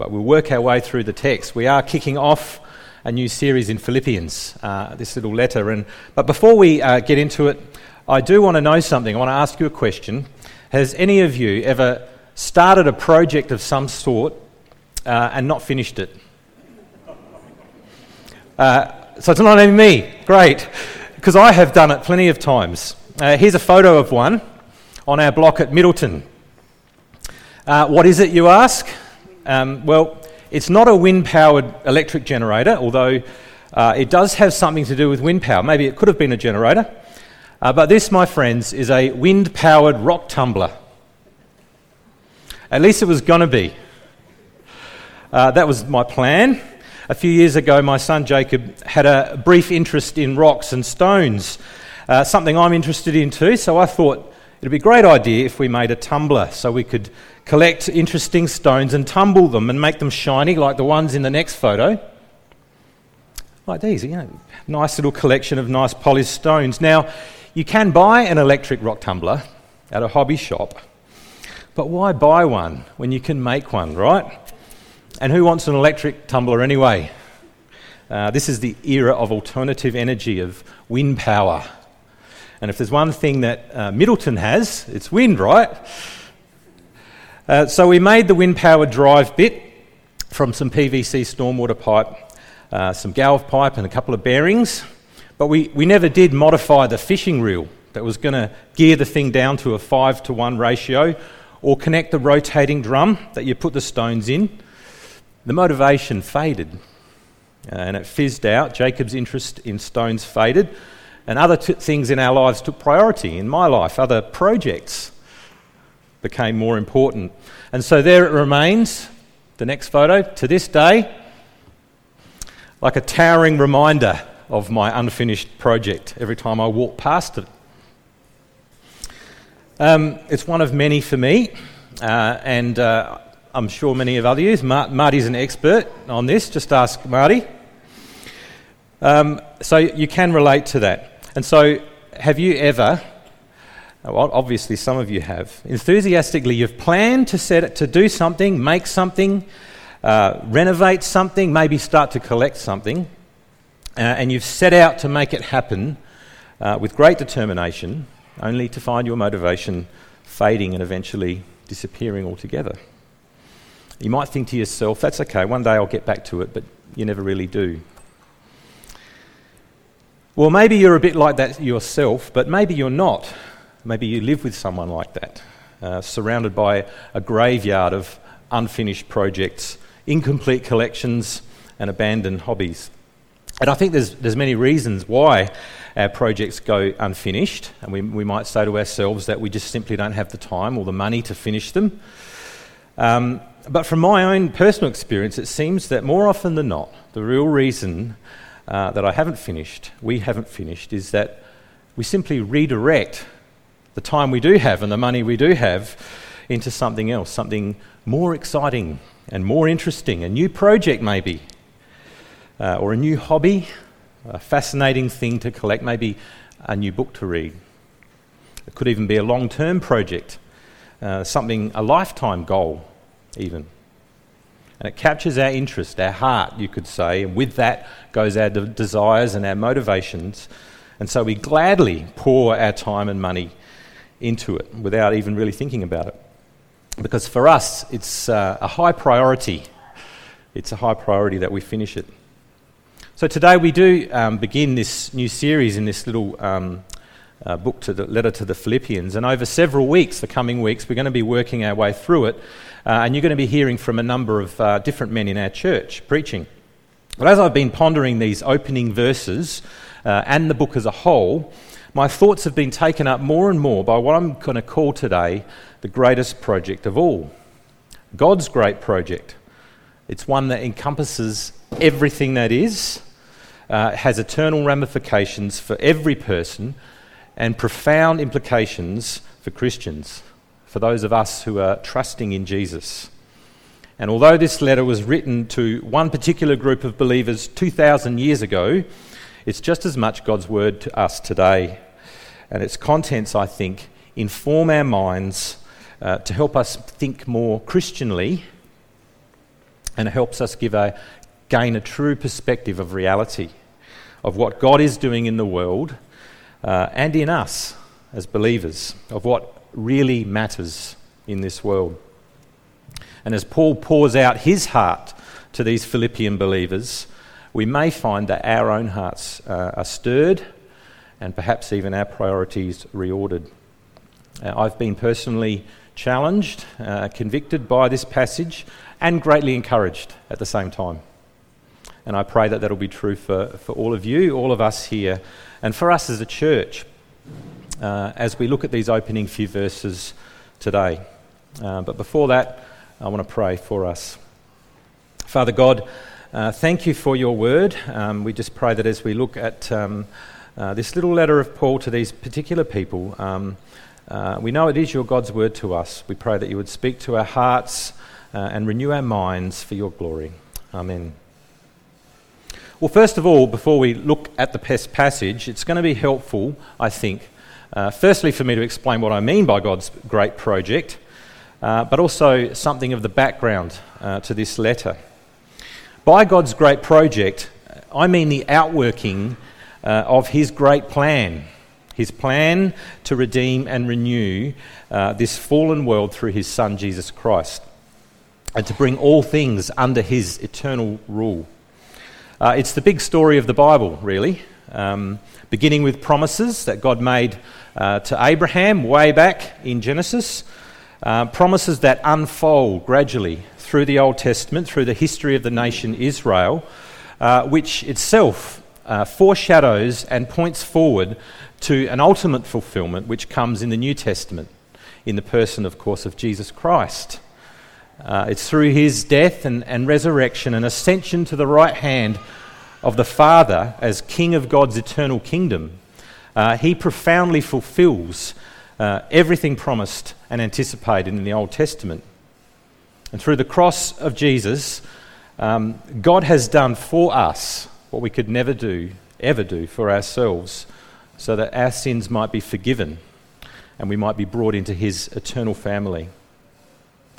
but we'll work our way through the text. We are kicking off a new series in Philippians, uh, this little letter. And, but before we uh, get into it, I do want to know something. I want to ask you a question. Has any of you ever started a project of some sort uh, and not finished it? Uh, so it's not even me. Great. Because I have done it plenty of times. Uh, here's a photo of one on our block at Middleton. Uh, what is it, you ask? Um, well, it's not a wind powered electric generator, although uh, it does have something to do with wind power. Maybe it could have been a generator. Uh, but this, my friends, is a wind powered rock tumbler. At least it was going to be. Uh, that was my plan. A few years ago, my son Jacob had a brief interest in rocks and stones, uh, something I'm interested in too, so I thought it'd be a great idea if we made a tumbler so we could collect interesting stones and tumble them and make them shiny like the ones in the next photo. Like these, you know, nice little collection of nice polished stones. Now, you can buy an electric rock tumbler at a hobby shop, but why buy one when you can make one, right? And who wants an electric tumbler anyway? Uh, this is the era of alternative energy, of wind power. And if there's one thing that uh, Middleton has, it's wind, right? Uh, so we made the wind power drive bit from some PVC stormwater pipe, uh, some galv pipe, and a couple of bearings. But we, we never did modify the fishing reel that was going to gear the thing down to a 5 to 1 ratio or connect the rotating drum that you put the stones in the motivation faded uh, and it fizzed out. Jacob's interest in stones faded, and other t- things in our lives took priority. In my life, other projects became more important. And so there it remains, the next photo, to this day, like a towering reminder of my unfinished project every time I walk past it. Um, it's one of many for me, uh, and uh, I'm sure many of other you. Marty's an expert on this. Just ask Marty. Um, so you can relate to that. And so, have you ever? Well, obviously, some of you have. Enthusiastically, you've planned to set it to do something, make something, uh, renovate something, maybe start to collect something, uh, and you've set out to make it happen uh, with great determination, only to find your motivation fading and eventually disappearing altogether. You might think to yourself, that's okay, one day I'll get back to it, but you never really do. Well, maybe you're a bit like that yourself, but maybe you're not. Maybe you live with someone like that, uh, surrounded by a graveyard of unfinished projects, incomplete collections, and abandoned hobbies. And I think there's, there's many reasons why our projects go unfinished, and we, we might say to ourselves that we just simply don't have the time or the money to finish them. Um, but from my own personal experience, it seems that more often than not, the real reason uh, that I haven't finished, we haven't finished, is that we simply redirect the time we do have and the money we do have into something else, something more exciting and more interesting, a new project maybe, uh, or a new hobby, a fascinating thing to collect, maybe a new book to read. It could even be a long term project, uh, something, a lifetime goal even. And it captures our interest, our heart, you could say, and with that goes our de- desires and our motivations. And so we gladly pour our time and money into it without even really thinking about it. Because for us, it's uh, a high priority. It's a high priority that we finish it. So today we do um, begin this new series in this little um, uh, book to the letter to the Philippians. And over several weeks, the coming weeks, we're going to be working our way through it. Uh, and you're going to be hearing from a number of uh, different men in our church preaching. But as I've been pondering these opening verses uh, and the book as a whole, my thoughts have been taken up more and more by what I'm going to call today the greatest project of all God's great project. It's one that encompasses everything that is, uh, has eternal ramifications for every person, and profound implications for Christians for those of us who are trusting in Jesus. And although this letter was written to one particular group of believers 2,000 years ago, it's just as much God's word to us today. And its contents, I think, inform our minds uh, to help us think more Christianly and it helps us give a, gain a true perspective of reality, of what God is doing in the world uh, and in us as believers, of what really matters in this world. And as Paul pours out his heart to these Philippian believers, we may find that our own hearts uh, are stirred and perhaps even our priorities reordered. Uh, I've been personally challenged, uh, convicted by this passage, and greatly encouraged at the same time. And I pray that that'll be true for, for all of you, all of us here, and for us as a church uh, as we look at these opening few verses today. Uh, but before that, I want to pray for us. Father God, uh, thank you for your word. Um, we just pray that as we look at um, uh, this little letter of Paul to these particular people, um, uh, we know it is your God's word to us. We pray that you would speak to our hearts uh, and renew our minds for your glory. Amen. Well, first of all, before we look at the pest passage, it's going to be helpful, I think, uh, firstly, for me to explain what I mean by God's great project, uh, but also something of the background to this letter. By God's great project, I mean the outworking uh, of His great plan. His plan to redeem and renew uh, this fallen world through His Son Jesus Christ and to bring all things under His eternal rule. Uh, it's the big story of the Bible, really, um, beginning with promises that God made uh, to Abraham way back in Genesis, uh, promises that unfold gradually through the Old Testament, through the history of the nation Israel, uh, which itself uh, foreshadows and points forward to an ultimate fulfillment which comes in the New Testament, in the person, of course, of Jesus Christ. Uh, it's through his death and, and resurrection and ascension to the right hand of the Father as King of God's eternal kingdom. Uh, he profoundly fulfills uh, everything promised and anticipated in the Old Testament. And through the cross of Jesus, um, God has done for us what we could never do, ever do for ourselves, so that our sins might be forgiven and we might be brought into his eternal family.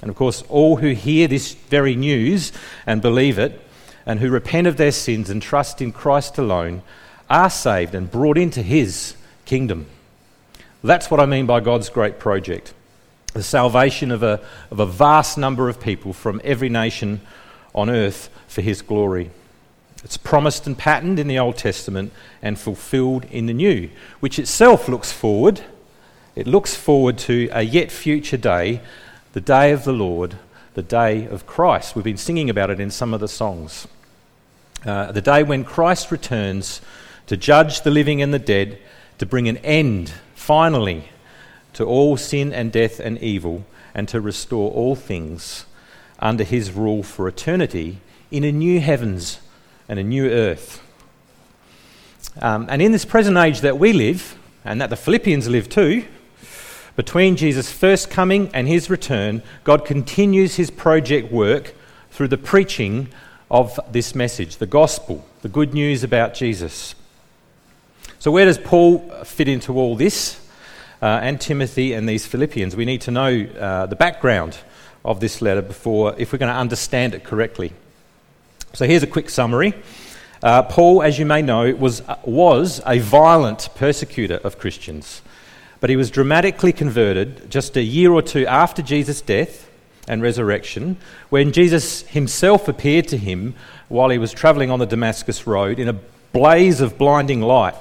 And of course, all who hear this very news and believe it, and who repent of their sins and trust in Christ alone, are saved and brought into his kingdom. That's what I mean by God's great project the salvation of a, of a vast number of people from every nation on earth for his glory. It's promised and patterned in the Old Testament and fulfilled in the New, which itself looks forward. It looks forward to a yet future day, the day of the Lord, the day of Christ. We've been singing about it in some of the songs. Uh, the day when Christ returns to judge the living and the dead, to bring an end, finally, to all sin and death and evil, and to restore all things under his rule for eternity in a new heavens and a new earth. Um, and in this present age that we live, and that the Philippians live too, between Jesus' first coming and his return, God continues his project work through the preaching of this message, the gospel, the good news about Jesus. So, where does Paul fit into all this? uh, and Timothy and these Philippians. We need to know uh, the background of this letter before, if we're going to understand it correctly. So here's a quick summary. Uh, Paul, as you may know, was, uh, was a violent persecutor of Christians, but he was dramatically converted just a year or two after Jesus' death and resurrection, when Jesus himself appeared to him while he was travelling on the Damascus Road in a blaze of blinding light.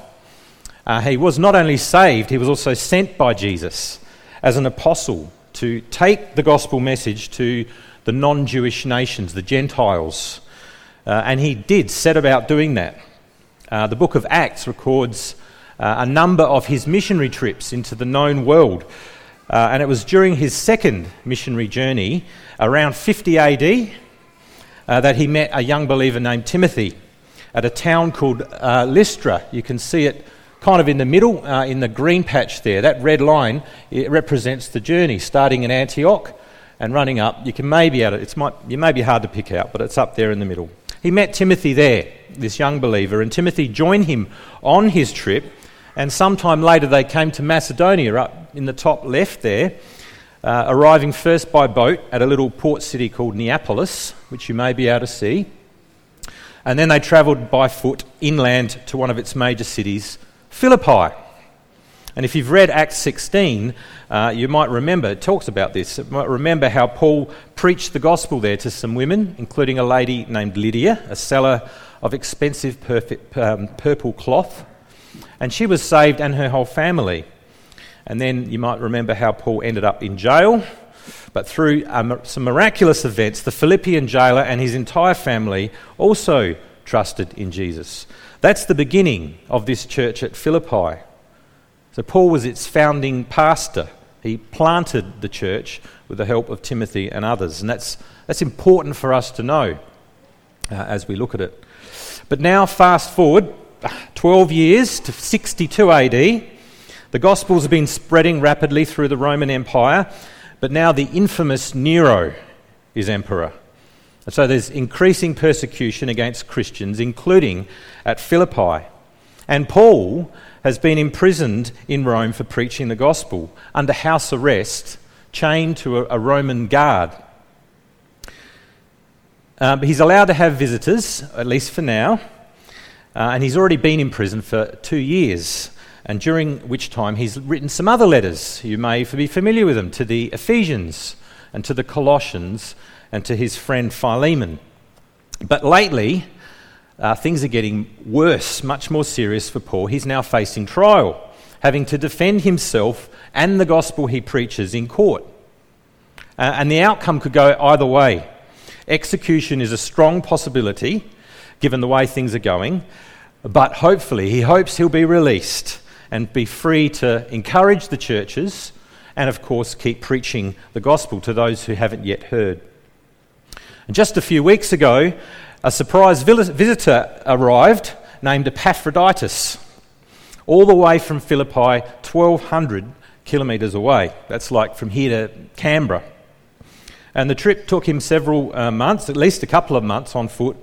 Uh, he was not only saved, he was also sent by Jesus as an apostle to take the gospel message to the non Jewish nations, the Gentiles. Uh, and he did set about doing that. Uh, the book of Acts records uh, a number of his missionary trips into the known world. Uh, and it was during his second missionary journey, around 50 AD, uh, that he met a young believer named Timothy at a town called Lystra. You can see it kind of in the middle, uh, in the green patch there, that red line, it represents the journey starting in Antioch and running up. You can maybe out it might you may be hard to pick out, but it's up there in the middle. He met Timothy there, this young believer, and Timothy joined him on his trip. And sometime later, they came to Macedonia, up in the top left there. uh, arriving first by boat at a little port city called Neapolis, which you may be able to see. And then they travelled by foot inland to one of its major cities, Philippi. And if you've read Acts 16, uh, you might remember, it talks about this. You might remember how Paul preached the gospel there to some women, including a lady named Lydia, a seller of expensive perfect, um, purple cloth. And she was saved and her whole family. And then you might remember how Paul ended up in jail. But through um, some miraculous events, the Philippian jailer and his entire family also trusted in Jesus. That's the beginning of this church at Philippi. So, Paul was its founding pastor. He planted the church with the help of Timothy and others. And that's, that's important for us to know uh, as we look at it. But now, fast forward 12 years to 62 AD. The Gospels have been spreading rapidly through the Roman Empire, but now the infamous Nero is emperor. And so there's increasing persecution against Christians, including at Philippi. And Paul has been imprisoned in Rome for preaching the gospel under house arrest, chained to a, a Roman guard. Um, he's allowed to have visitors, at least for now, uh, and he's already been in prison for two years, and during which time he's written some other letters. You may be familiar with them to the Ephesians and to the Colossians and to his friend Philemon. But lately, uh, things are getting worse, much more serious for Paul. He's now facing trial, having to defend himself and the gospel he preaches in court. Uh, and the outcome could go either way. Execution is a strong possibility, given the way things are going, but hopefully, he hopes he'll be released and be free to encourage the churches and, of course, keep preaching the gospel to those who haven't yet heard. And just a few weeks ago, a surprise visitor arrived named Epaphroditus, all the way from Philippi, 1,200 kilometres away. That's like from here to Canberra. And the trip took him several uh, months, at least a couple of months on foot,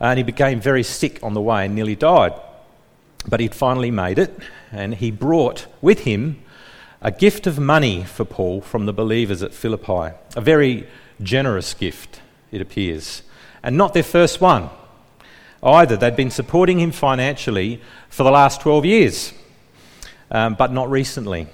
and he became very sick on the way and nearly died. But he'd finally made it, and he brought with him a gift of money for Paul from the believers at Philippi. A very generous gift, it appears and not their first one either. They'd been supporting him financially for the last 12 years, um, but not recently.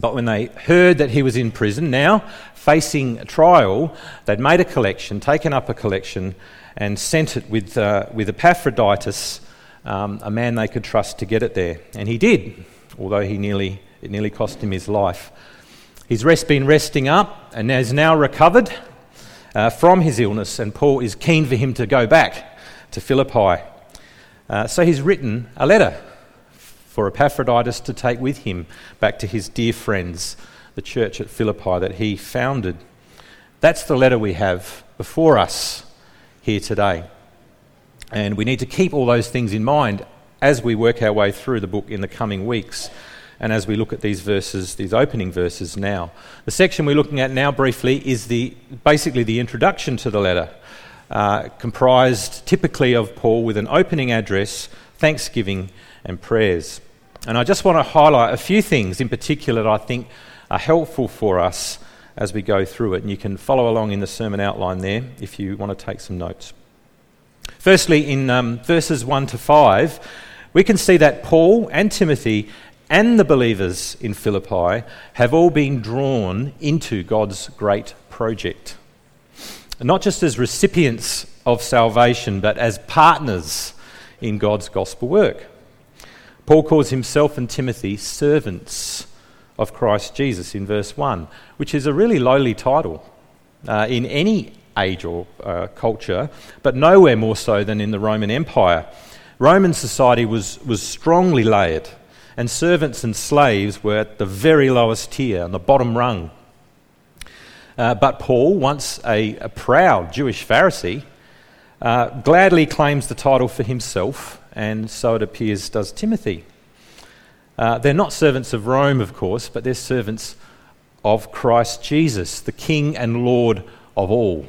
But when they heard that he was in prison, now facing trial, they'd made a collection, taken up a collection, and sent it with, uh, with Epaphroditus, um, a man they could trust to get it there. And he did, although he nearly, it nearly cost him his life. He's rest, been resting up and has now recovered uh, from his illness, and Paul is keen for him to go back to Philippi. Uh, so he's written a letter for Epaphroditus to take with him back to his dear friends, the church at Philippi that he founded. That's the letter we have before us here today. And we need to keep all those things in mind as we work our way through the book in the coming weeks and as we look at these verses, these opening verses now. The section we're looking at now briefly is the, basically the introduction to the letter, uh, comprised typically of Paul with an opening address, thanksgiving, and prayers. And I just want to highlight a few things in particular that I think are helpful for us as we go through it. And you can follow along in the sermon outline there if you want to take some notes. Firstly, in um, verses 1 to 5, we can see that Paul and Timothy and the believers in Philippi have all been drawn into God's great project. Not just as recipients of salvation, but as partners in God's gospel work. Paul calls himself and Timothy servants of Christ Jesus in verse 1, which is a really lowly title uh, in any age or uh, culture, but nowhere more so than in the Roman Empire. Roman society was, was strongly layered and servants and slaves were at the very lowest tier, on the bottom rung. Uh, but Paul, once a, a proud Jewish Pharisee, uh, gladly claims the title for himself, and so it appears does Timothy. Uh, they're not servants of Rome, of course, but they're servants of Christ Jesus, the King and Lord of all.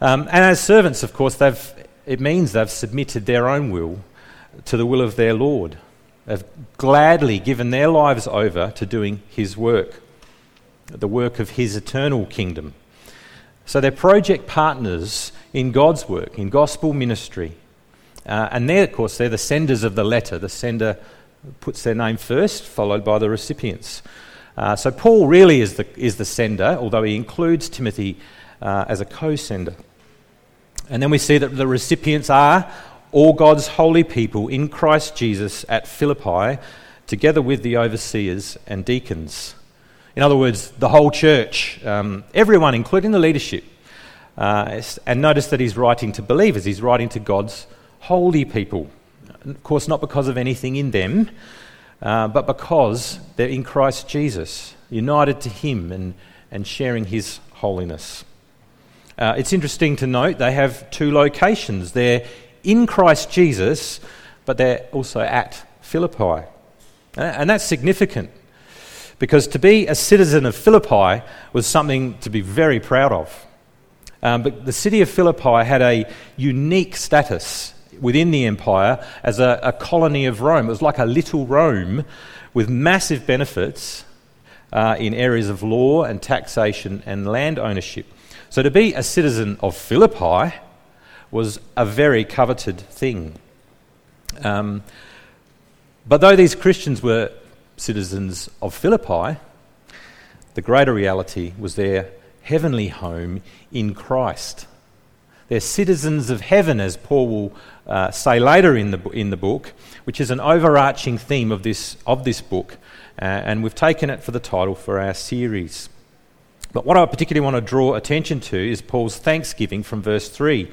Um, and as servants, of course, it means they've submitted their own will to the will of their Lord have gladly given their lives over to doing His work. the work of his eternal kingdom. So they're project partners in God's work, in gospel ministry. Uh, and they're, of course, they're the senders of the letter. The sender puts their name first, followed by the recipients. Uh, so Paul really is the, is the sender, although he includes Timothy uh, as a co sender. And then we see that the recipients are all God's holy people in Christ Jesus at Philippi, together with the overseers and deacons. In other words, the whole church, um, everyone, including the leadership. Uh, and notice that he's writing to believers, he's writing to God's holy people. Of course, not because of anything in them, uh, but because they're in Christ Jesus, united to Him and, and sharing His holiness. Uh, it's interesting to note they have two locations. They're in Christ Jesus, but they're also at Philippi. And that's significant because to be a citizen of Philippi was something to be very proud of. Um, but the city of Philippi had a unique status within the empire as a, a, colony of Rome. It was like a little Rome with massive benefits uh, in areas of law and taxation and land ownership. So to be a citizen of Philippi was a very coveted thing. Um, but though these Christians were citizens of Philippi, the greater reality was their heavenly home in Christ. They're citizens of heaven, as Paul will uh, say later in the, in the book, which is an overarching theme of this, of this book. Uh, and we've taken it for the title for our series. But what I particularly want to draw attention to is Paul's thanksgiving from verse 3.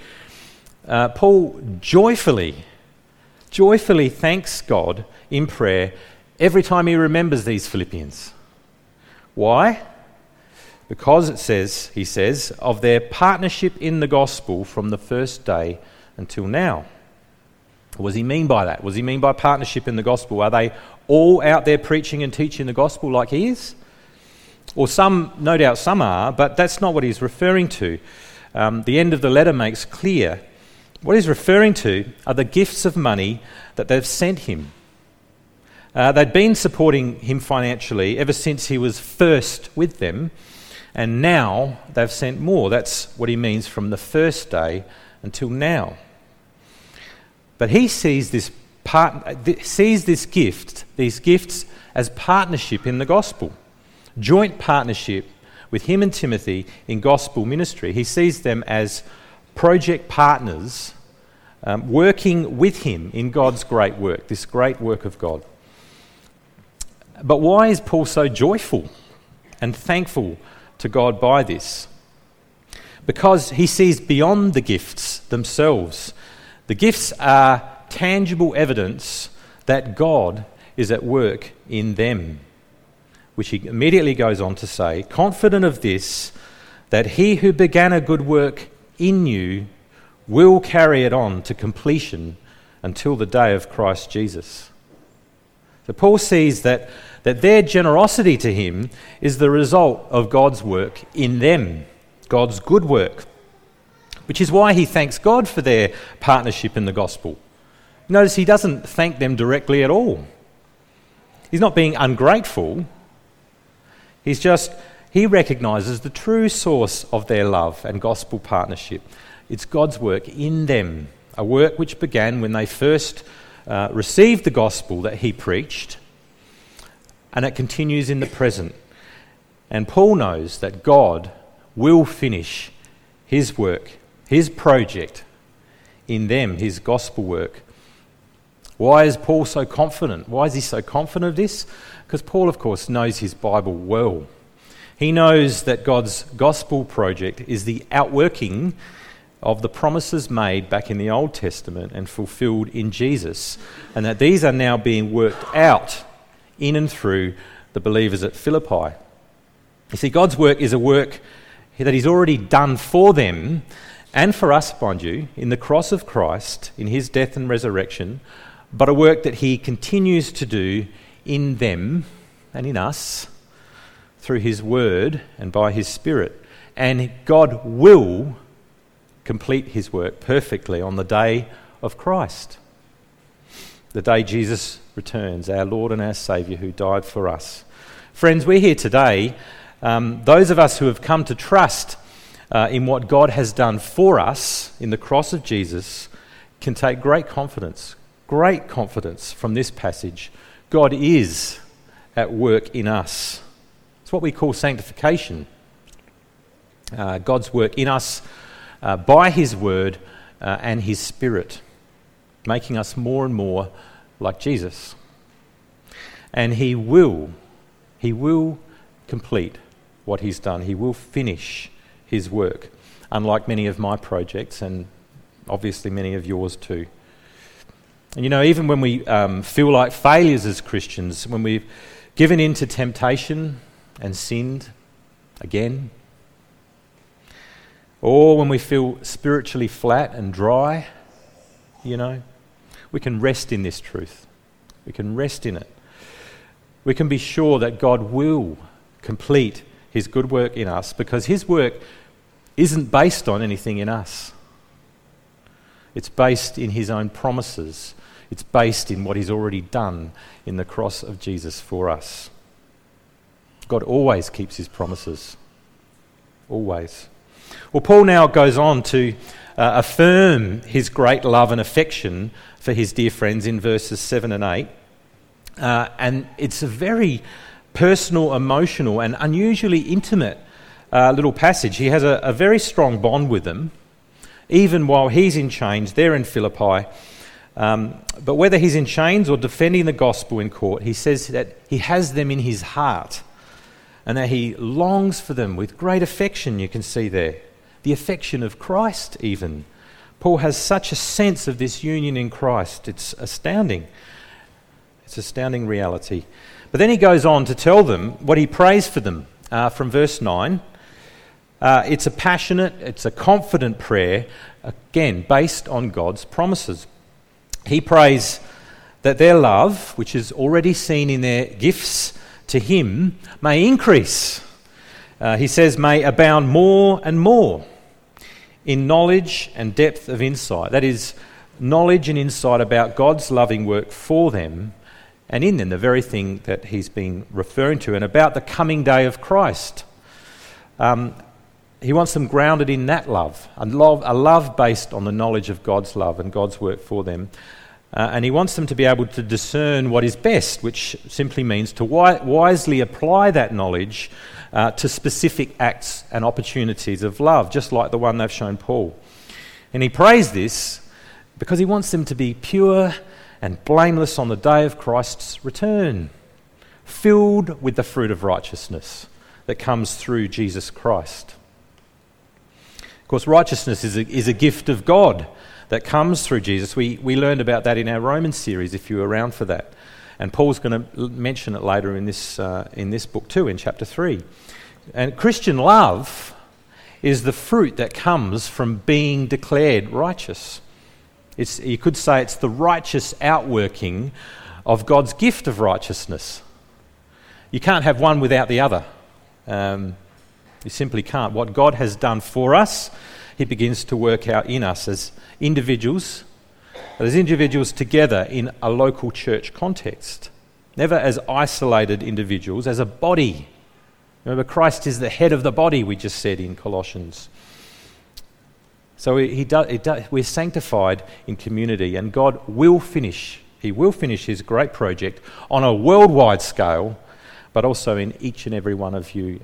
Uh, Paul joyfully, joyfully thanks God in prayer every time he remembers these Philippians. Why? Because it says, he says, of their partnership in the gospel from the first day until now. What does he mean by that? What does he mean by partnership in the gospel? Are they all out there preaching and teaching the gospel like he is? Or some, no doubt some are, but that's not what he's referring to. Um, the end of the letter makes clear what he's referring to are the gifts of money that they've sent him. Uh, they'd been supporting him financially ever since he was first with them, and now they've sent more. That's what he means from the first day until now. But he sees this, part, sees this gift, these gifts, as partnership in the gospel, joint partnership with him and Timothy in gospel ministry. He sees them as project partners um, working with him in God's great work, this great work of God. But why is Paul so joyful and thankful to God by this? Because he sees beyond the gifts themselves. The gifts are tangible evidence that God is at work in them. Which he immediately goes on to say, confident of this, that he who began a good work in you will carry it on to completion until the day of Christ Jesus. So Paul sees that, that their generosity to him is the result of God's work in them, God's good work, which is why he thanks God for their partnership in the gospel. Notice he doesn't thank them directly at all. He's not being ungrateful. He's just, he recognizes the true source of their love and gospel partnership. It's God's work in them, a work which began when they first uh, received the gospel that he preached, and it continues in the present. And Paul knows that God will finish his work, his project in them, his gospel work. Why is Paul so confident? Why is he so confident of this? Because Paul, of course, knows his Bible well. He knows that God's gospel project is the outworking of the promises made back in the Old Testament and fulfilled in Jesus, and that these are now being worked out in and through the believers at Philippi. You see, God's work is a work that He's already done for them and for us, mind you, in the cross of Christ, in His death and resurrection, but a work that He continues to do in them and in us through His Word and by His Spirit. And God will complete his work perfectly on the day of Christ, the day Jesus returns, our Lord and our Saviour who died for us. Friends, we're here today um, those of us who have come to trust uh, in what God has done for us in the cross of Jesus can take great confidence, great confidence from this passage. God is at work in us. It's what we call sanctification. Uh, God's work in us uh, by His Word uh, and His Spirit, making us more and more like Jesus. And He will, He will complete what He's done. He will finish His work, unlike many of my projects and obviously many of yours too. And you know, even when we um, feel like failures as Christians, when we've given in to temptation and sinned again, or when we feel spiritually flat and dry, you know, we can rest in this truth. We can rest in it. We can be sure that God will complete his good work in us because his work isn't based on anything in us. It's based in his own promises. It's based in what he's already done in the cross of Jesus for us. God always keeps his promises. Always. Well, Paul now goes on to uh, affirm his great love and affection for his dear friends in verses 7 and 8. Uh, and it's a very personal, emotional, and unusually intimate uh, little passage. He has a, a very strong bond with them even while he's in chains, they're in Philippi. Um, but whether he's in chains or defending the gospel in court, he says that he has them in his heart and that he longs for them with great affection, you can see there. The affection of Christ, even. Paul has such a sense of this union in Christ. It's astounding. It's astounding reality. But then he goes on to tell them what he prays for them uh, from verse 9. Uh, it's a passionate, it's a confident prayer, again, based on God's promises. He prays that their love, which is already seen in their gifts to Him, may increase. Uh, he says, may abound more and more in knowledge and depth of insight. That is, knowledge and insight about God's loving work for them and in them, the very thing that he's been referring to, and about the coming day of Christ. Um, he wants them grounded in that love, a love, a love based on the knowledge of God's love and God's work for them. Uh, and he wants them to be able to discern what is best, which simply means to wi- wisely apply that knowledge uh, to specific acts and opportunities of love, just like the one they've shown Paul. And he prays this because he wants them to be pure and blameless on the day of Christ's return, filled with the fruit of righteousness that comes through Jesus Christ. Of course, righteousness is a, is a gift of God that comes through Jesus. We, we learned about that in our Romans series, if you were around for that. And Paul's going to mention it later in this, uh, in this book, too, in chapter 3. And Christian love is the fruit that comes from being declared righteous. It's, you could say it's the righteous outworking of God's gift of righteousness. You can't have one without the other. Um, you simply can't. What God has done for us, He begins to work out in us as individuals, as individuals together in a local church context. Never as isolated individuals, as a body. Remember, Christ is the head of the body, we just said in Colossians. So he do, do, we're sanctified in community, and God will finish. He will finish His great project on a worldwide scale, but also in each and every one of you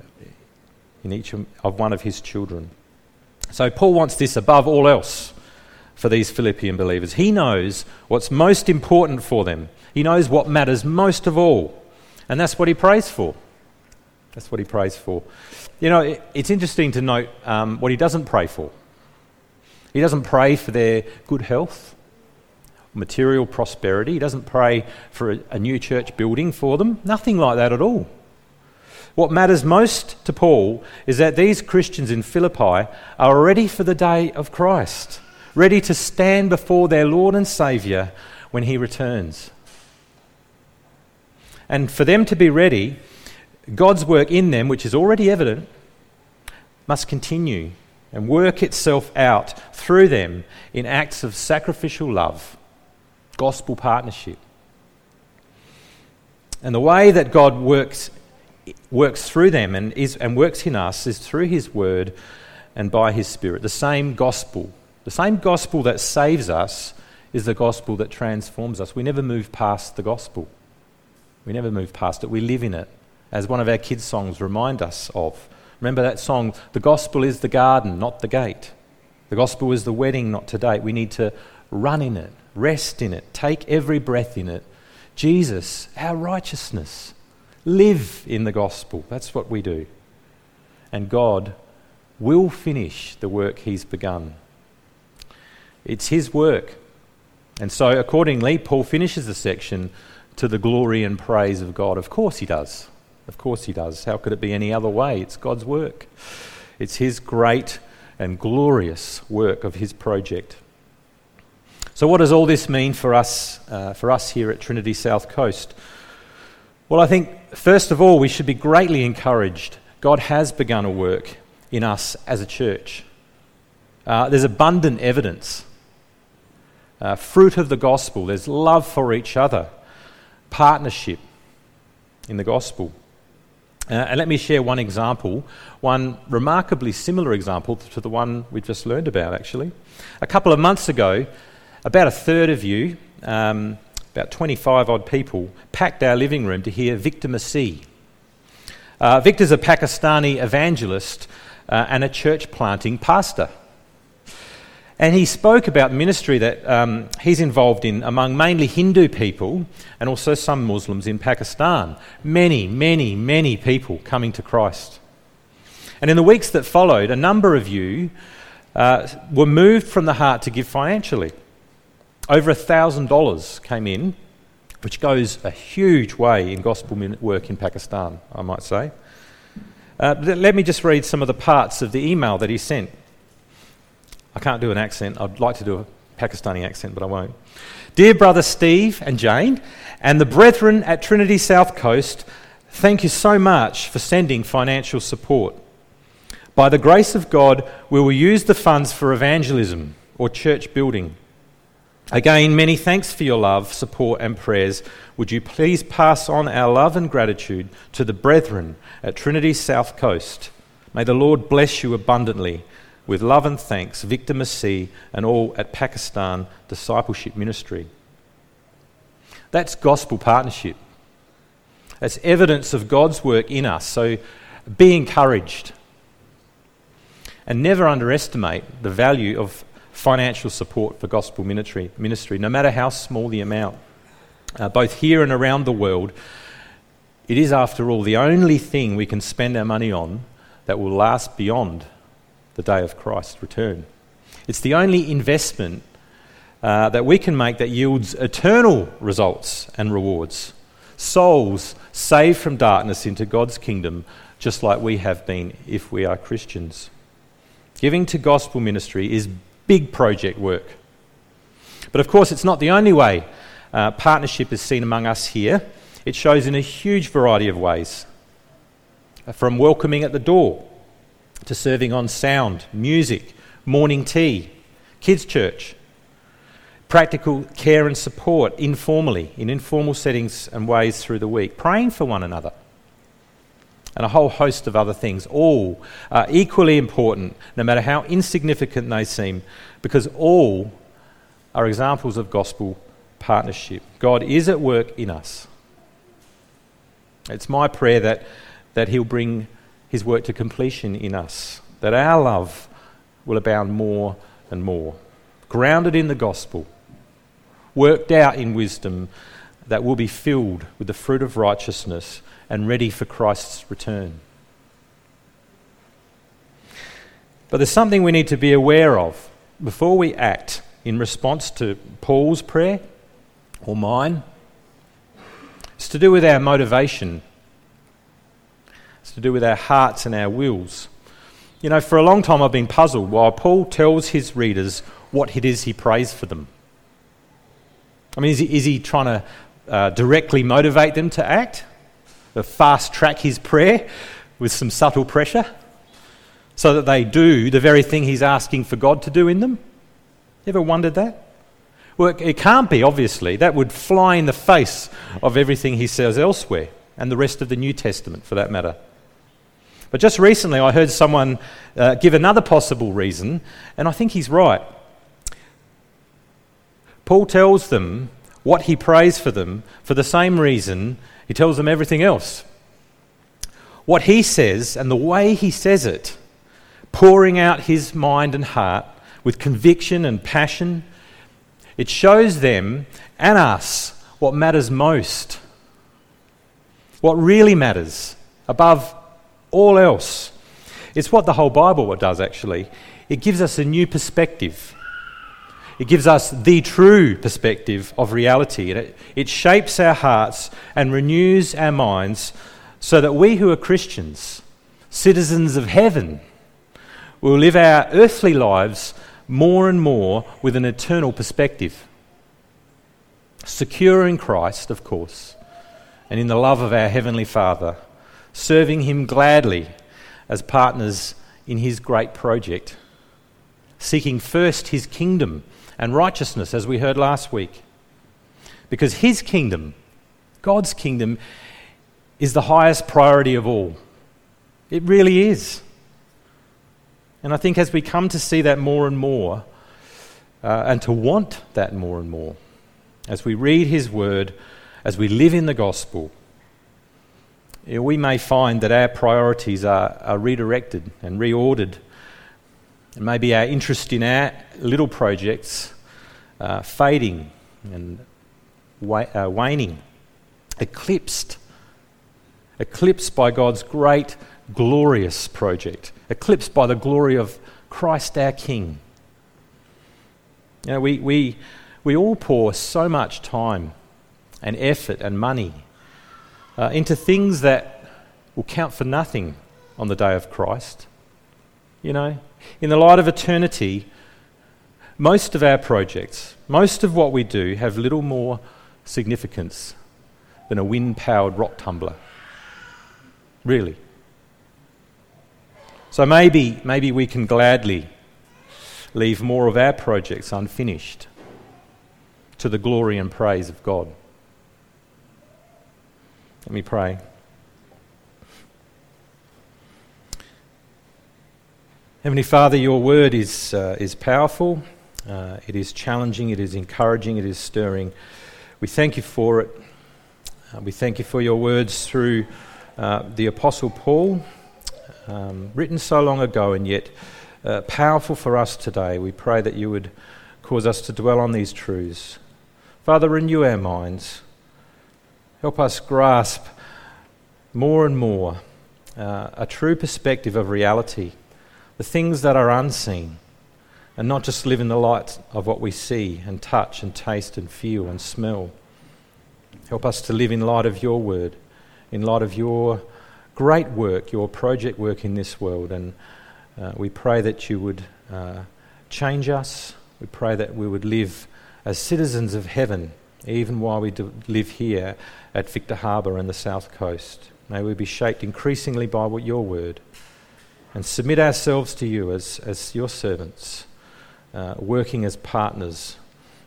in each of one of his children. So, Paul wants this above all else for these Philippian believers. He knows what's most important for them, he knows what matters most of all. And that's what he prays for. That's what he prays for. You know, it's interesting to note um, what he doesn't pray for. He doesn't pray for their good health, material prosperity. He doesn't pray for a, a new church building for them. Nothing like that at all. What matters most to Paul is that these Christians in Philippi are ready for the day of Christ, ready to stand before their Lord and Saviour when he returns. And for them to be ready, God's work in them, which is already evident, must continue and work itself out through them in acts of sacrificial love, gospel partnership. And the way that God works works through them and, is, and works in us is through His Word and by His Spirit. The same gospel. The same gospel that saves us is the gospel that transforms us. We never move past the gospel. We never move past it. We live in it, as one of our kids' songs remind us of. Remember that song, The Gospel is the garden, not the gate. The gospel is the wedding, not to date. We need to run in it, rest in it, take every breath in it. Jesus, our righteousness, live in the gospel. That's what we do. And God will finish the work He's begun. It's His work. And so, accordingly, Paul finishes the section to the glory and praise of God. Of course, he does. Of course, he does. How could it be any other way? It's God's work, it's His great and glorious work of His project. So, what does all this mean for us, uh, for us here at Trinity South Coast? Well, I think, first of all, we should be greatly encouraged. God has begun a work in us as a church. Uh, there's abundant evidence, uh, fruit of the gospel, there's love for each other, partnership in the gospel. Uh, and let me share one example, one remarkably similar example to the one we just learned about, actually. A couple of months ago, about a third of you, um, about 25 odd people, packed our living room to hear Victor Masih. Uh, Victor's a Pakistani evangelist uh, and a church planting pastor. And he spoke about ministry that um, he's involved in among mainly Hindu people and also some Muslims in Pakistan. Many, many, many people coming to Christ. And in the weeks that followed, a number of you uh, were moved from the heart to give financially. Over a $1,000 came in, which goes a huge way in gospel work in Pakistan, I might say. Uh, let me just read some of the parts of the email that he sent. I can't do an accent. I'd like to do a Pakistani accent, but I won't. Dear brother Steve and Jane, and the brethren at Trinity South Coast, thank you so much for sending financial support. By the grace of God, we will use the funds for evangelism or church building. Again, many thanks for your love, support, and prayers. Would you please pass on our love and gratitude to the brethren at Trinity South Coast? May the Lord bless you abundantly with love and thanks, Victor Masih and all at Pakistan Discipleship Ministry. That's gospel partnership. That's evidence of God's work in us. So be encouraged. And never underestimate the value of financial support for gospel ministry, ministry no matter how small the amount. Uh, both here and around the world, it is, after all, the only thing we can spend our money on that will last beyond the day of Christ's return. It's the only investment uh, that we can make that yields eternal results and rewards. Souls saved from darkness into God's kingdom, just like we have been if we are Christians. Giving to gospel ministry is big project work. But of course, it's not the only way uh, partnership is seen among us here. It shows in a huge variety of ways. From welcoming at the door to serving on sound, music, morning tea, kids' church, practical care and support informally, in informal settings and ways through the week, praying for one another, and a whole host of other things. All are equally important, no matter how insignificant they seem, because all are examples of gospel partnership. God is at work in us. It's my prayer that, that He'll bring his work to completion in us, that our love will abound more and more, grounded in the gospel, worked out in wisdom that will be filled with the fruit of righteousness and ready for Christ's return. But there's something we need to be aware of before we act in response to Paul's prayer or mine. It's to do with our motivation it's to do with our hearts and our wills. You know, for a long time I've been puzzled why Paul tells his readers what it is he prays for them. I mean, is he, is he trying to uh, directly motivate them to act? Fast track his prayer with some subtle pressure? So that they do the very thing he's asking for God to do in them? Ever wondered that? Well, it can't be, obviously. That would fly in the face of everything he says elsewhere. and the rest of the New Testament for that matter. But just recently, I heard someone uh, give another possible reason, and I think he's right. Paul tells them what he prays for them for the same reason he tells them everything else. What he says and the way he says it, pouring out his mind and heart with conviction and passion, it shows them and us what matters most. What really matters above all else. It's what the whole Bible does, actually. It gives us a new perspective. It gives us the true perspective of reality. And it, it shapes our hearts and renews our minds so that we who are Christians, citizens of heaven, will live our earthly lives more and more with an eternal perspective. Secure in Christ, of course, and in the love of our Heavenly Father, serving Him gladly as partners in His great project, seeking first His kingdom and righteousness, as we heard last week. Because His kingdom, God's kingdom, is the highest priority of all. It really is. And I think as we come to see that more and more, uh, and to want that more and more, as we read His Word, as we live in the gospel, we may find that our priorities are, are redirected and reordered and maybe our interest in our little projects uh, fading and wa- uh, waning, eclipsed, eclipsed by God's great, glorious project, eclipsed by the glory of Christ our King. You know, we, we, we all pour so much time and effort and money uh, into things that will count for nothing on the day of Christ. You know, in the light of eternity, most of our projects, most of what we do, have little more significance than a wind powered rock tumbler. Really. So maybe, maybe we can gladly leave more of our projects unfinished to the glory and praise of God. Let me pray. Heavenly Father, your word is, uh, is powerful, uh, it is challenging, it is encouraging, it is stirring. We thank you for it. Uh, we thank you for your words through uh, the Apostle Paul, um, written so long ago and yet uh, powerful for us today. We pray that you would cause us to dwell on these truths. Father, renew our minds. Help us grasp more and more uh, a true perspective of reality the things that are unseen, and not just live in the light of what we see and touch and taste and feel and smell. Help us to live in light of your word, in light of your great work, your project work in this world. And uh, we pray that you would uh, change us. We pray that we would live as citizens of heaven, even while we live here at Victor Harbor and the South Coast. May we be shaped increasingly by what your word and submit ourselves to you as, as your servants, uh, working as partners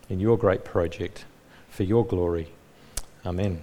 in your great project for your glory. Amen.